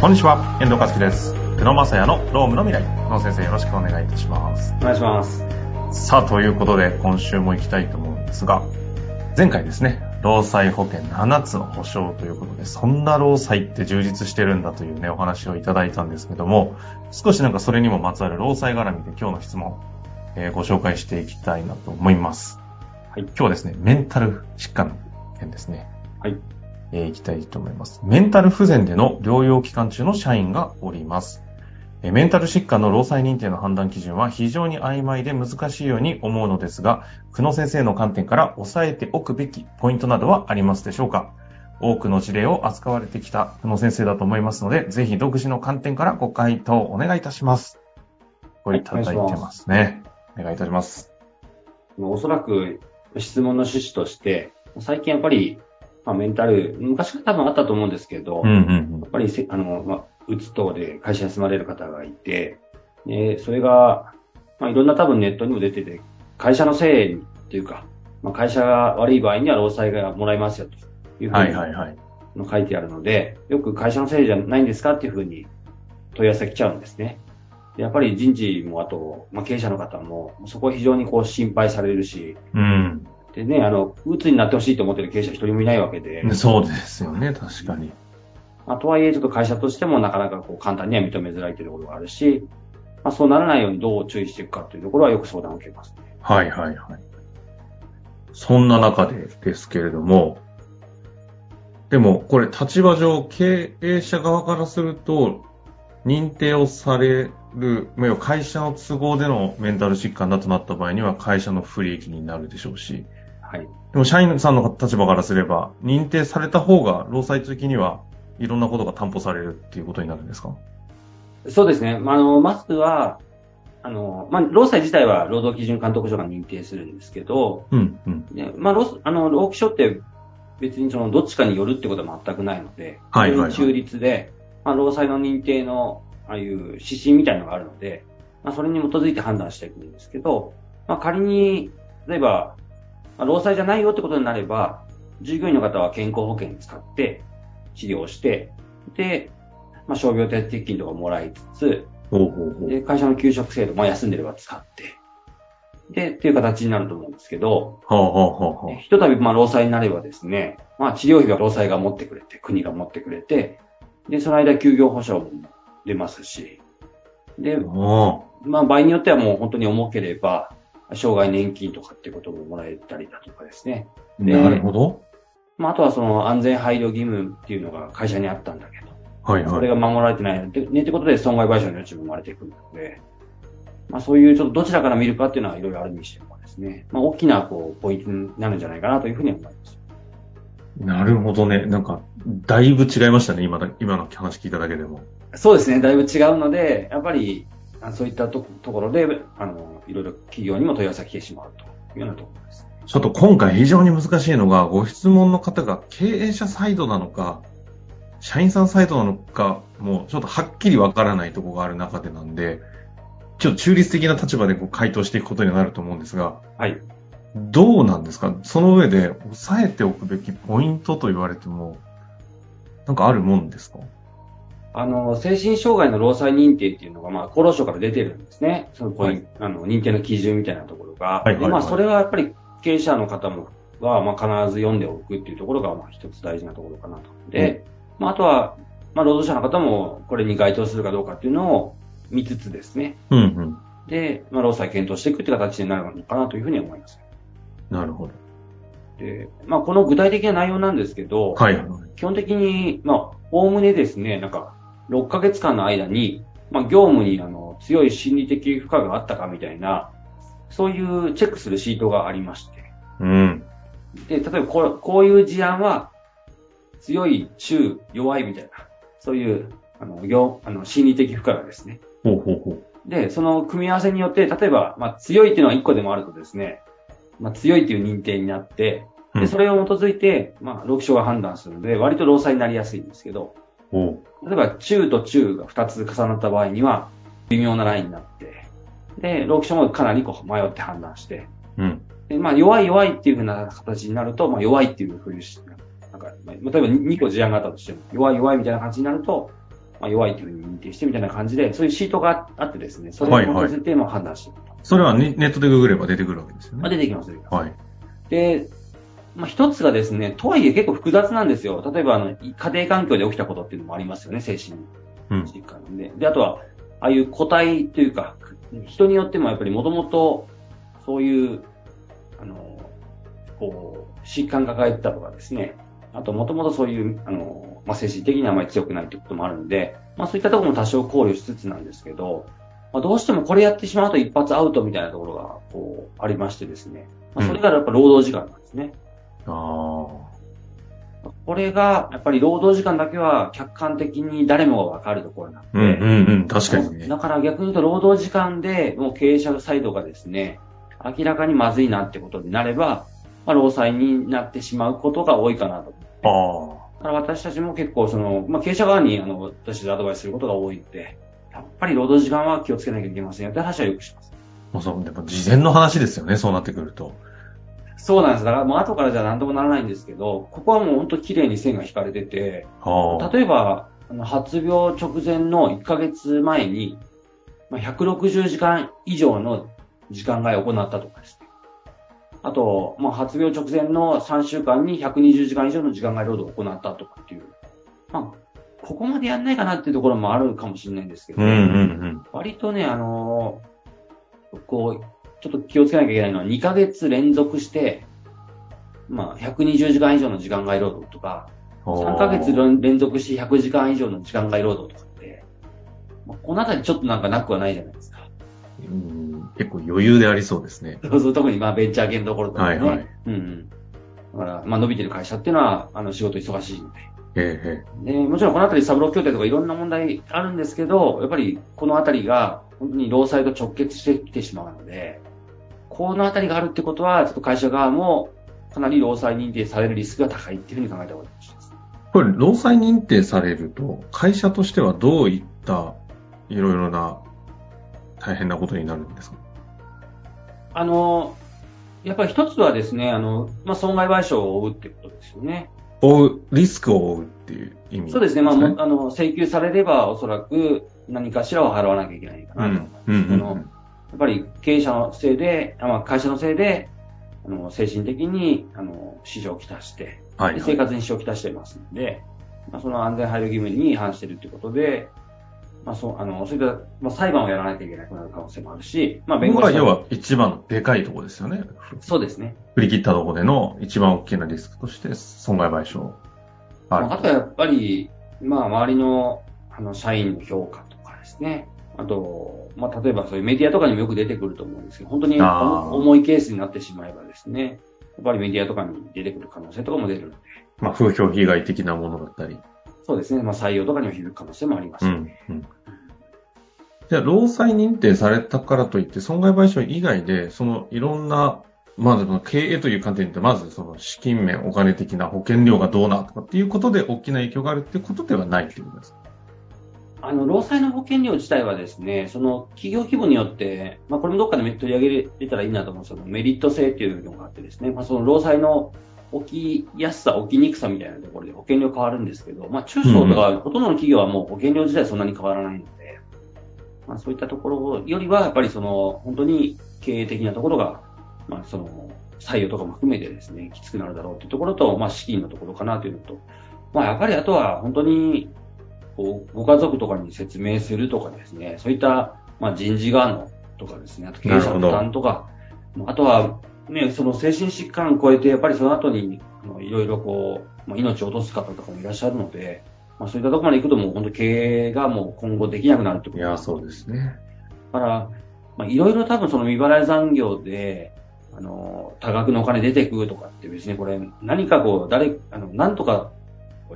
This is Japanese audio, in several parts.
こんにちは、遠藤和樹です。久野正也のロームの未来。久野先生よろしくお願いいたします。お願いします。さあ、ということで今週も行きたいと思うんですが、前回ですね、労災保険7つの保証ということで、そんな労災って充実してるんだというね、お話をいただいたんですけども、少しなんかそれにもまつわる労災絡みで今日の質問、えーご紹介していきたいなと思います。はい今日はですね、メンタル疾患の件ですね。はい。えーいきたいと思います。メンタル不全での療養期間中の社員がおります。えーメンタル疾患の労災認定の判断基準は非常に曖昧で難しいように思うのですが、久野先生の観点から押さえておくべきポイントなどはありますでしょうか？多くの事例を扱われてきた久野先生だと思いますので、ぜひ独自の観点からご回答をお願いいたします。これいただいてますね。お願いいたします。おそらく質問の趣旨として、最近やっぱり、まあ、メンタル、昔から多分あったと思うんですけど、うんやうんっぱりせ、あの、まあ、うつ等で会社に住まれる方がいて、でそれが、まあ、いろんな多分ネットにも出てて、会社のせいっていうか、まあ、会社が悪い場合には労災がもらえますよといううん。ふうにはいはい書いてあるので、よく会社のせいじゃないんですかっていうふうに問い合わせが来ちゃうんですね。でやっぱり人事もあと、まあ、経営者の方も、そこは非常にこう心配されるし、うん。でね、あの、鬱になってほしいと思ってる経営者一人もいないわけで、そうですよね、確かに。まあ、とはいえちょっと会社としてもなかなかこう簡単には認めづらいというところがあるし、まあ、そうならないようにどう注意していくかというところはよく相談を受けますね。はいはいはい。そんな中でですけれども、でもこれ立場上経営者側からすると、認定をされる、会社の都合でのメンタル疾患だとなった場合には会社の不利益になるでしょうし、はい。でも社員さんの立場からすれば、認定された方が労災的にはいろんなことが担保されるっていうことになるんですか？そうですね。まあ、あの、まずは、あの、まあ、労災自体は労働基準監督署が認定するんですけど、うん、うん。でまあ、労あの、労基署って別にそのどっちかによるってことは全くないので、はいはい中立で、まあ、労災の認定の、ああいう指針みたいなのがあるので、まあ、それに基づいて判断していくんですけど、まあ、仮に、例えば、まあ、労災じゃないよってことになれば、従業員の方は健康保険使って治療して、で、まあ、傷病手当金とかもらいつつ。で、会社の給食制度、まあ、休んでれば使って、で、っていう形になると思うんですけど、はあ、はあはあはあ、ひとたび、まあ、労災になればですね、まあ、治療費は労災が持ってくれて、国が持ってくれて、で、その間休業保障も出ますし、で、あまあ、場合によってはもう本当に重ければ、障害年金とかってことももらえたりだとかですね。なるほど。まあ、あとはその安全配慮義務っていうのが会社にあったんだけど、はいはい。それが守られてないので、ね、ってことで損害賠償の余地も生まれてくるので、まあそういうちょっとどちらから見るかっていうのはいろいろあるにしてもですね、まあ大きなこうポイントになるんじゃないかなというふうに思います。なるほどね。なんか、だいぶ違いましたね。今だ、今の話聞いただけでも。そうですね、だいぶ違うので、やっぱりあそういったとところで、あの、いろいろ企業にも問い合わせが来てしまうというようなところです。ちょっと今回非常に難しいのが、ご質問の方が経営者サイドなのか、社員さんサイドなのか、もうちょっとはっきりわからないところがある中でなんで、ちょっと中立的な立場でこう回答していくことになると思うんですが、はい。どうなんですか？その上で押さえておくべきポイントと言われても、なんかあるもんですか？あの、精神障害の労災認定っていうのが、まあ、厚労省から出てるんですね。そのポイント、あの、認定の基準みたいなところが。はいまあ、それはやっぱり経営者の方も、は、まあ、必ず読んでおくっていうところが、まあ、一つ大事なところかなと。で、まあ、あとは、まあ、労働者の方も、これに該当するかどうかっていうのを見つつですね。うんうん。で、まあ、労災検討していくっていう形になるのかなというふうに思います。なるほど。で、まあ、この具体的な内容なんですけど、はいはい。基本的に、まあ、おおむねですね、なんか、6ヶ月間の間に、まあ、業務にあの強い心理的負荷があったかみたいな、そういうチェックするシートがありまして。うん。で、例えばこうこういう事案は、強い、中、弱いみたいな、そういう、あの、業あの心理的負荷がですね。ほうほうほう。で、その組み合わせによって、例えば、まあ、強いっていうのは1個でもあるとですね、まあ、強いっていう認定になって、で、うんそれを基づいて、まあ、労基署が判断するので、割と労災になりやすいんですけど、ほ例えば中と中が2つ重なった場合には、微妙なラインになって、で、労基署もかなりこう迷って判断して、う。うん。でまあ、弱い弱いっていう風な形になると、まあ、弱いっていう風にし、なんか、まあ例えば2個事案があったとしても、弱い弱いみたいな感じになると、まあ、弱いというふうに認定してみたいな感じで、そういうシートがあってですね、それに基づいてまあ判断していくと。それはネネットでググれば出てくるわけですよまあ、ね。出てきます、出てきます。はい。で、まあ、一つがですね、とはいえ結構複雑なんですよ。例えば、あの、家庭環境で起きたことっていうのもありますよね、精神うん。疾患で。で、あとは、ああいう個体というか、人によってもやっぱりもともと、そういう、あの、こう、疾患抱えてたとかですね。あと、もともとそういう、あの、まあ、精神的にあまり強くないということもあるんで、まあ、そういったところも多少考慮しつつなんですけど、まあ、どうしてもこれやってしまうと一発アウトみたいなところが、こう、ありましてですね。まあ、それがやっぱ労働時間なんですね。ああ。これが、やっぱり労働時間だけは客観的に誰もがわかるところなんで、うんうんうん。確かにねだ。から逆に言うと労働時間でもう経営者サイドがですね、明らかにまずいなってことになれば、まあ、労災になってしまうことが多いかなと。ああ。だから私たちも結構その、まあ、経営者側にあの、私たちアドバイスすることが多いので、やっぱり労働時間は気をつけなきゃいけませんよって話はよくします。もうそう、でも事前の話ですよね、そうなってくると。そうなんです。だからもう後からじゃ何ともならないんですけど、ここはもう本当綺麗に線が引かれてて、はあ。例えば、あの発病直前の1ヶ月前に、まあ、160時間以上の時間外を行ったとかですね。あと、まあ、発病直前の3週間に120時間以上の時間外労働を行ったとかっていう。まあ、ここまでやんないかなっていうところもあるかもしれないんですけど、うんうんうん。割とね、あのこう、ちょっと気をつけなきゃいけないのは2ヶ月連続して、まあ、120時間以上の時間外労働とか、3ヶ月連続して100時間以上の時間外労働とかって、まあこのあたりちょっとなんかなくはないじゃないですか。うん結構余裕でありそうですね。そうそう特にまあベンチャー系のところとかね。はいはいうんうん。だから、まあ伸びてる会社っていうのは、あの仕事忙しいので。えええで、もちろんこのあたりサブロー協定とかいろんな問題あるんですけど、やっぱりこのあたりが本当に労災と直結してきてしまうので、このあたりがあるってことは、ちょっと会社側もかなり労災認定されるリスクが高いっていうふうに考えた方がいいかもしれないです。これ、労災認定されると、会社としてはどういったいろいろな大変なことになるんですか？あの、やっぱり一つはですね、あの、まあ、損害賠償を負うっていうことですよね。負う、リスクを負うっていう意味そうですね、まあ、もあの、請求されればおそらく何かしらを払わなきゃいけないかうなと。ん。うんうんそのやっぱり経営者のせいで、あまあ、会社のせいで、あの、精神的に、あの、支障をきたして、はい、で生活に支障をきたしていますので、まあ、その安全配慮義務に違反しているということで、まあ、そう、あの、そういった、まあ、裁判をやらなきゃいけなくなる可能性もあるし、まあ、弁護士ここが要は一番でかいところですよね。そうですね。振り切ったところでの一番大きなリスクとして損害賠償。あるあとはやっぱり、まあ、周りの、あの、社員の評価とかですね。あと、まあ、例えばそういうメディアとかにもよく出てくると思うんですけど、本当に重いケースになってしまえばですね、やっぱりメディアとかに出てくる可能性とかも出るので、まあ、風評被害的なものだったり。そうですね、まあ、採用とかにも響く可能性もありますようんね。。うん。じゃあ、労災認定されたからといって、損害賠償以外で、そのいろんな、まず、経営という観点で、まずその資金面、お金的な保険料がどうなとかっていうことで大きな影響があるっていうことではないっていうことですか？あの、労災の保険料自体はですね、その企業規模によって、まあ、これもどっかで取り上げれたらいいなと思う、そのメリット制っていうのがあってですね、まあ、その労災の起きやすさ、起きにくさみたいなところで保険料変わるんですけど、まあ、中小とかほとんどの企業はもう保険料自体そんなに変わらないので、まあ、そういったところよりは、やっぱりその、本当に経営的なところが、まあ、その、採用とかも含めてですね、きつくなるだろうというところと、まあ、資金のところかなというのと、まあ、やっぱりあとは本当に、こう、ご家族とかに説明するとかですね、そういった、まあ、人事側のとかですね、あと経営者の負担とか、あとは、ね、その精神疾患を超えて、やっぱりその後に、いろいろこう、まあ、命を落とす方とかもいらっしゃるので、まあ、そういったところまで行くともう本当経営がもう今後できなくなるってこといや、そうですね。だから、まあ、いろいろ多分その未払い残業で、あの、多額のお金出てくるとかって別にこれ、何かこう、誰、あの、なんとか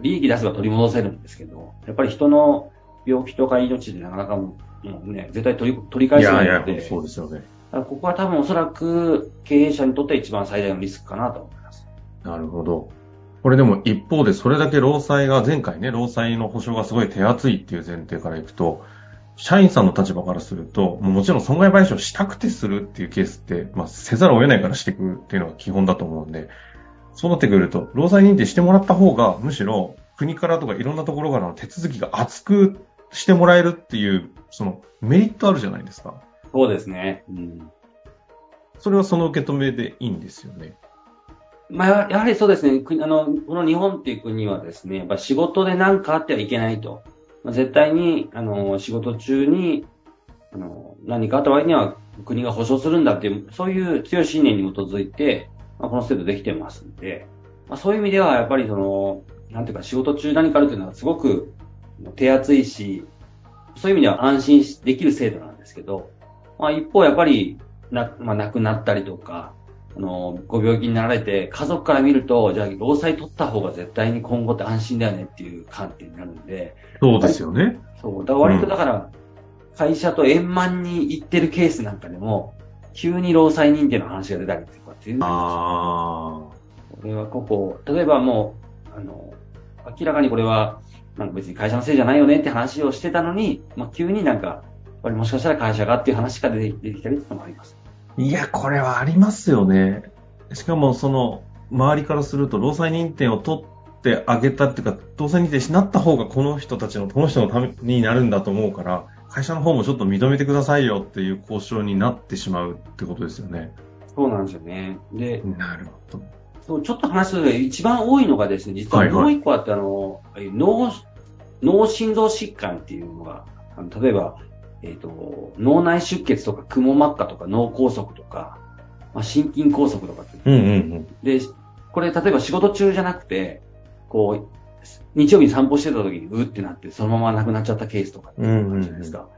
利益出せば取り戻せるんですけど、やっぱり人の病気とか命でなかなかもうね、絶対取り取りい返せなやいやいので、、そうですよね。だからここは多分おそらく経営者にとって一番最大のリスクかなと思います。なるほど。これでも一方でそれだけ労災が、前回ね、労災の保証がすごい手厚いっていう前提からいくと、社員さんの立場からすると、もちろん損害賠償したくてするっていうケースって、まあ、せざるを得ないからしていくっていうのが基本だと思うんで、そうなってくると、労災認定してもらった方が、むしろ国からとかいろんなところからの手続きが厚くしてもらえるっていう、そのメリットあるじゃないですか。そうですね。うん。それはその受け止めでいいんですよね。まあ、ややはりそうですね。国あの、この日本っていう国はですね、やっぱ仕事で何かあってはいけないと。まあ、絶対に、あの、仕事中に、あの、何かあった場合には国が保障するんだっていう、そういう強い信念に基づいて、まあ、この制度できてますんで、まあ、そういう意味では、やっぱりその、なんていうか仕事中何かあるというのはすごく手厚いし、そういう意味では安心できる制度なんですけど、まあ一方やっぱり、な、まあ亡くなったりとか、あの、ご病気になられて、家族から見ると、じゃあ、労災取った方が絶対に今後って安心だよねっていう観点になるんで、そうですよね。そう、だから割とだから、会社と円満に行ってるケースなんかでも、急に労災認定の話が出たりとかっていうのがあこれはここ、例えばもう、あの、明らかにこれは、なんか別に会社のせいじゃないよねって話をしてたのに、まあ、急になんか、これもしかしたら会社がっていう話が出て出てきたりっていうのもあります。あ。いや、これはありますよね。しかも、その、周りからすると、労災認定を取ってあげたっていうか、労災認定しなった方がこの人たちの、この人のためになるんだと思うから、会社の方もちょっと認めてくださいよっていう交渉になってしまうってことですよね。そうなんですよね。で、なるほど。そうちょっと話すと一番多いのがですね、実ははいはいもう一個あって、あの、脳、脳心臓疾患っていうのが、あの例えば、えっ、と、脳内出血とか、くも膜下とか、脳梗塞とか、まあ、心筋梗塞とかってうんうんうん。で、これ、例えば仕事中じゃなくて、こう、日曜日に散歩してた時にうってなって、そのまま亡くなっちゃったケースとかってあるじゃないですか。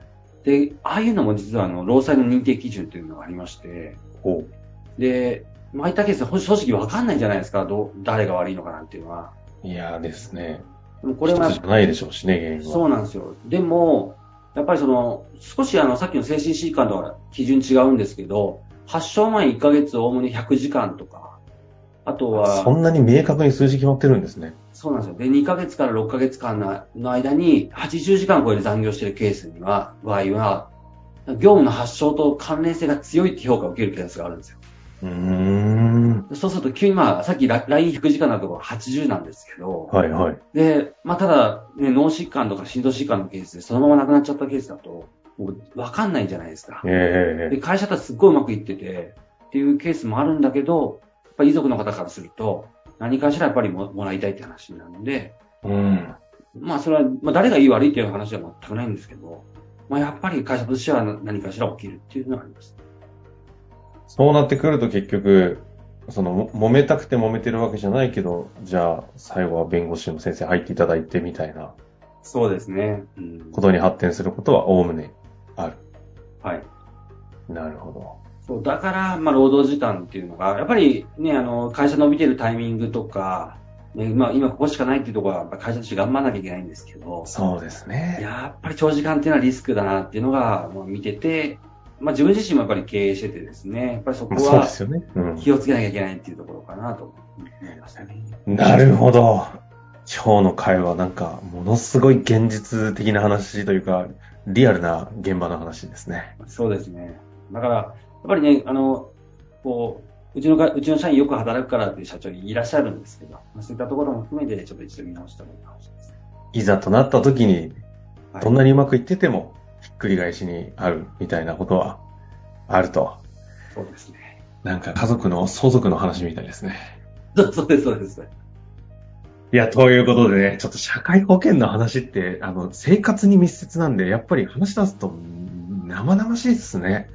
で、ああいうのも実は、あの、労災の認定基準というのがありまして、ほで、まあいったケース、ほ正直わかんないじゃないですか、どう、誰が悪いのかなんていうのは。う。いやーですね。でもこれはじゃないでしょうしね、原因は。そうなんですよ。でも、やっぱりその、少しあの、さっきの精神疾患とは基準違うんですけど、発症前1ヶ月おおむね100時間とか、あとは、そんなに明確に数字決まってるんですね。そうなんですよ。で、2ヶ月から6ヶ月間のの間に80時間超える残業しているケースには、場合は、業務の発症と関連性が強いって評価を受けるケースがあるんですよ。うーん。そうすると急にまあ、さっき LINE100 時間のところ80なんですけど、はいはい。で、まあただ、ね、脳疾患とか心臓疾患のケースでそのまま亡くなっちゃったケースだと、もうわかんないじゃないですか。えで、会社とはすっごいうまくいってて、っていうケースもあるんだけど、やっぱり遺族の方からすると、何かしらやっぱりももらいたいって話になるので、えうん。まあそれは、まあ誰がいい悪いっていう話は全くないんですけど、まあやっぱり会社としては何かしら起きるっていうのがあります。そうなってくると結局、その、も揉めたくて揉めてるわけじゃないけど、じゃあ、最後は弁護士の先生入っていただいてみたいなそうですね。うんことに発展することはおおむねある。はい。なるほど。そう、だから、まあ、労働時間っていうのが、やっぱりね、あの、会社伸びてるタイミングとか、ね、まあ、今ここしかないっていうところは、会社として頑張らなきゃいけないんですけど、そうですね。やっぱり長時間っていうのはリスクだなっていうのが、もう見てて、まあ、自分自身もやっぱり経営しててですね、やっぱりそこは。気をつけなきゃいけないっていうところかなと思いましたね。なるほど。今日の会話なんか、ものすごい現実的な話というか、リアルな現場の話ですね。そうですね。だから、ぱりね、あの、こう、うちのか、うちの社員よく働くからっていう社長いらっしゃるんですけど、まあそういったところも含めて、ちょっと一度見直した方がいいかもしれないですね。いざとなった時に、はいどんなにうまくいってても、ひっくり返しにあるみたいなことは、あると。そうですね。なんか家族の相続の話みたいですね。そ うそうです、そうです。いや、ということでね、ちょっと社会保険の話って、あの、生活に密接なんで、やっぱり話し出すと、生々しいですね。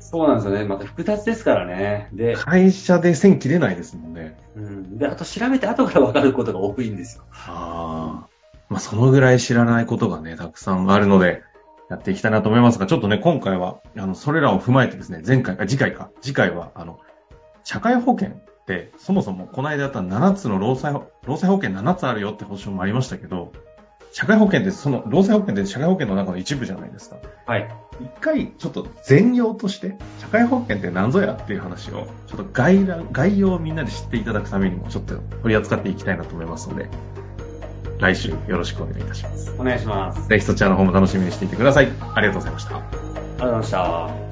そうなんですよね。また複雑ですからね。で、会社で線切れないですもんね。うん。で、あと調べて後から分かることが多いんですよ。ああ。まあ、そのぐらい知らないことがね、たくさんあるので、やっていきたいなと思いますが、ちょっとね、今回は、あの、それらを踏まえてですね、前回、あ、次回か、次回は、あの、社会保険って、そもそもこの間やった7つの労災保、労災保険7つあるよって保証もありましたけど、社会保険って、その、労災保険って社会保険の中の一部じゃないですか。はい。一回、ちょっと全容として、社会保険って何ぞやっていう話を、ちょっと概要概要をみんなで知っていただくためにも、ちょっと取り扱っていきたいなと思いますので、来週よろしくお願いいたします。お願いします。ありぜひそちらの方も楽しみにしていてください。ありがとうございました。がとうございました。